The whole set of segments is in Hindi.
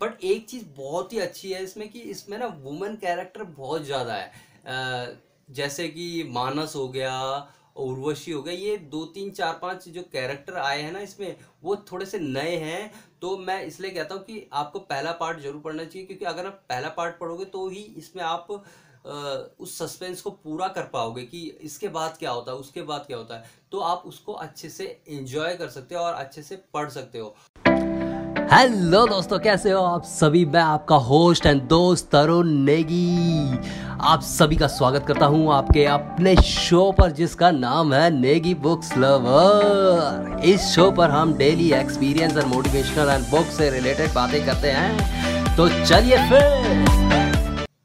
बट एक चीज़ बहुत ही अच्छी है इसमें कि इसमें ना वुमेन कैरेक्टर बहुत ज़्यादा है। जैसे कि मानस हो गया, उर्वशी हो गया, ये दो तीन चार पाँच जो कैरेक्टर आए हैं ना इसमें, वो थोड़े से नए हैं। तो मैं इसलिए कहता हूँ कि आपको पहला पार्ट ज़रूर पढ़ना चाहिए, क्योंकि अगर आप पहला पार्ट पढ़ोगे तो ही इसमें आप उस सस्पेंस को पूरा कर पाओगे कि इसके बाद क्या होता है, उसके बाद क्या होता है। तो आप उसको अच्छे से एंजॉय कर सकते हो और अच्छे से पढ़ सकते हो। हेलो दोस्तों, कैसे हो आप सभी? मैं आपका होस्ट एंड दोस्त तरुण नेगी। आप सभी का स्वागत करता हूँ आपके अपने शो पर, जिसका नाम है नेगी बुक्स लवर। इस शो पर हम डेली एक्सपीरियंस और मोटिवेशनल एंड बुक से रिलेटेड बातें करते हैं। तो चलिए फिर।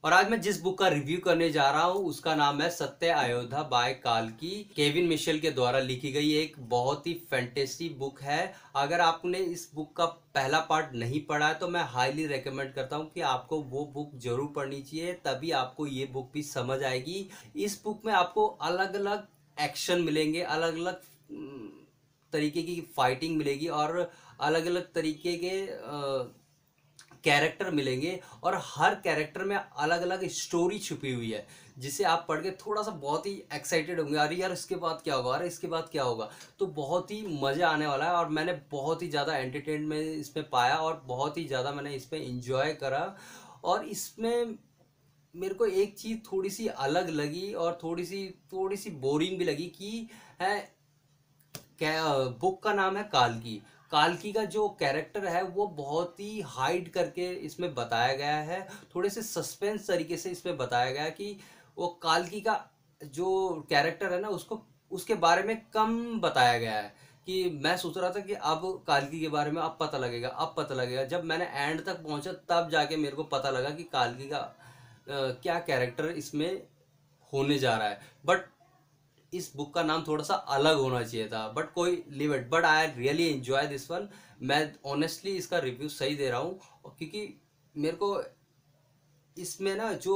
और आज मैं जिस बुक का रिव्यू करने जा रहा हूँ उसका नाम है सत्य अयोध्या बाय काल की केविन मिशेल के द्वारा लिखी गई एक बहुत ही फैंटेसी बुक है। अगर आपने इस बुक का पहला पार्ट नहीं पढ़ा है तो मैं हाईली रेकमेंड करता हूँ कि आपको वो बुक ज़रूर पढ़नी चाहिए तभी आपको ये बुक भी समझ आएगी। इस बुक में आपको अलग अलग एक्शन मिलेंगे अलग अलग तरीके की फाइटिंग मिलेगी और अलग अलग तरीके के अ, कैरेक्टर मिलेंगे और हर कैरेक्टर में अलग अलग स्टोरी छुपी हुई है, जिसे आप पढ़ के थोड़ा सा बहुत ही एक्साइटेड होंगे। अरे यार, इसके बाद क्या होगा? अरे, इसके बाद क्या होगा? तो बहुत ही मज़ा आने वाला है और मैंने बहुत ही ज़्यादा एंटरटेनमेंट इसमें पाया और बहुत ही ज़्यादा मैंने इसमें इंजॉय करा। और इसमें मेरे को एक चीज़ थोड़ी सी अलग लगी और थोड़ी सी थोड़ी सी बोरिंग भी लगी कि है, क्या, बुक का नाम है कालकी कालकी का जो कैरेक्टर है वो बहुत ही हाइड करके इसमें बताया गया है। थोड़े से सस्पेंस तरीके से इसमें बताया गया कि वो कालकी का जो कैरेक्टर है ना उसको उसके बारे में कम बताया गया है। कि मैं सोच रहा था कि अब कालकी के बारे में अब पता लगेगा अब पता लगेगा। जब मैंने एंड तक पहुँचा तब जाके मेरे को पता लगा कि कालकी का अ, क्या कैरेक्टर इसमें होने जा रहा है। बट इस बुक का नाम थोड़ा सा अलग होना चाहिए था बट कोई live it but I really enjoy this one मैं ऑनेस्टली इसका रिव्यू सही दे रहा हूँ, क्योंकि मेरे को इसमें ना जो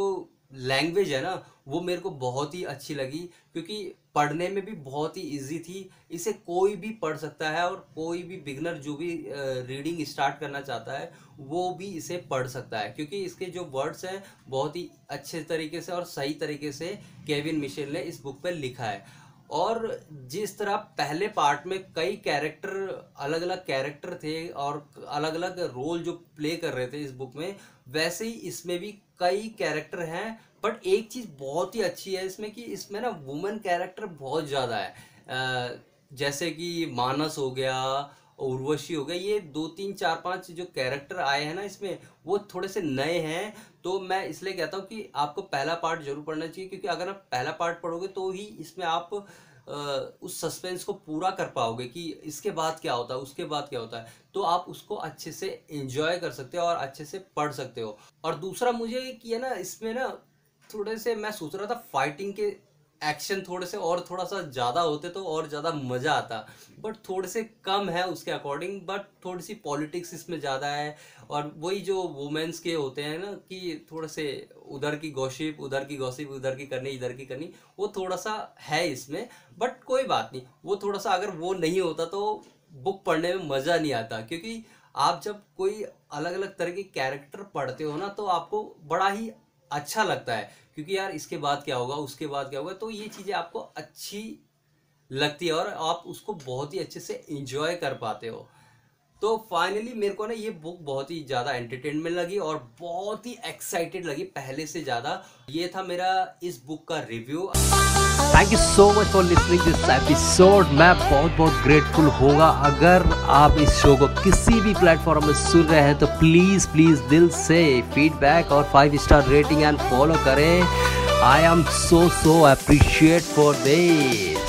लैंग्वेज है ना, वो मेरे को बहुत ही अच्छी लगी, क्योंकि पढ़ने में भी बहुत ही इजी थी। इसे कोई भी पढ़ सकता है और कोई भी बिगनर जो भी रीडिंग स्टार्ट करना चाहता है, वो भी इसे पढ़ सकता है। क्योंकि इसके जो वर्ड्स हैं, बहुत ही अच्छे तरीके से और सही तरीके से केविन मिशेल ने इस बुक पर लिखा है। और जिस तरह पहले पार्ट में कई कैरेक्टर अलग अलग कैरेक्टर थे और अलग अलग रोल जो प्ले कर रहे थे इस बुक में, वैसे ही इसमें भी कई कैरेक्टर हैं बट एक चीज़ बहुत ही अच्छी है इसमें कि इसमें ना वुमेन कैरेक्टर बहुत ज़्यादा है। जैसे कि मानस हो गया उर्वशी हो गया ये दो, तीन, चार, पाँच जो कैरेक्टर आए हैं ना इसमें, वो थोड़े से नए हैं। तो मैं इसलिए कहता हूँ कि आपको पहला पार्ट ज़रूर पढ़ना चाहिए, क्योंकि अगर आप पहला पार्ट पढ़ोगे तो ही इसमें आप उस सस्पेंस को पूरा कर पाओगे कि इसके बाद क्या होता है, उसके बाद क्या होता है। तो आप उसको अच्छे से एंजॉय कर सकते हो और अच्छे से पढ़ सकते हो। और दूसरा मुझे कि है ना, इसमें ना थोड़े से मैं सोच रहा था फाइटिंग के एक्शन थोड़े से और थोड़ा सा ज़्यादा होते तो और ज़्यादा मज़ा आता। बट थोड़े से कम है उसके अकॉर्डिंग बट थोड़ी सी पॉलिटिक्स इसमें ज़्यादा है। और वही जो वुमेन्स के होते हैं ना, कि थोड़े से उधर की गॉसिप उधर की गॉसिप उधर की करनी, इधर की करनी, वो थोड़ा सा है इसमें बट कोई बात नहीं। वो थोड़ा सा अगर वो नहीं होता तो बुक पढ़ने में मज़ा नहीं आता, क्योंकि आप जब कोई अलग अलग तरह के कैरेक्टर पढ़ते हो ना तो आपको बड़ा ही अच्छा लगता है। क्योंकि यार इसके बाद क्या होगा, उसके बाद क्या होगा तो ये चीज़ें आपको अच्छी लगती है और आप उसको बहुत ही अच्छे से इंजॉय कर पाते हो। तो फाइनली मेरे को ना ये बुक बहुत ही ज़्यादा एंटरटेनमेंट लगी और बहुत ही एक्साइटेड लगी पहले से ज़्यादा। ये था मेरा इस बुक का review thank you so much for listening this episode मैं बहुत बहुत ग्रेटफुल होगा। अगर आप इस शो को किसी भी प्लेटफॉर्म में सुन रहे हैं तो प्लीज़ प्लीज़ दिल से फीडबैक और five star rating and follow करें। I am so so appreciate for this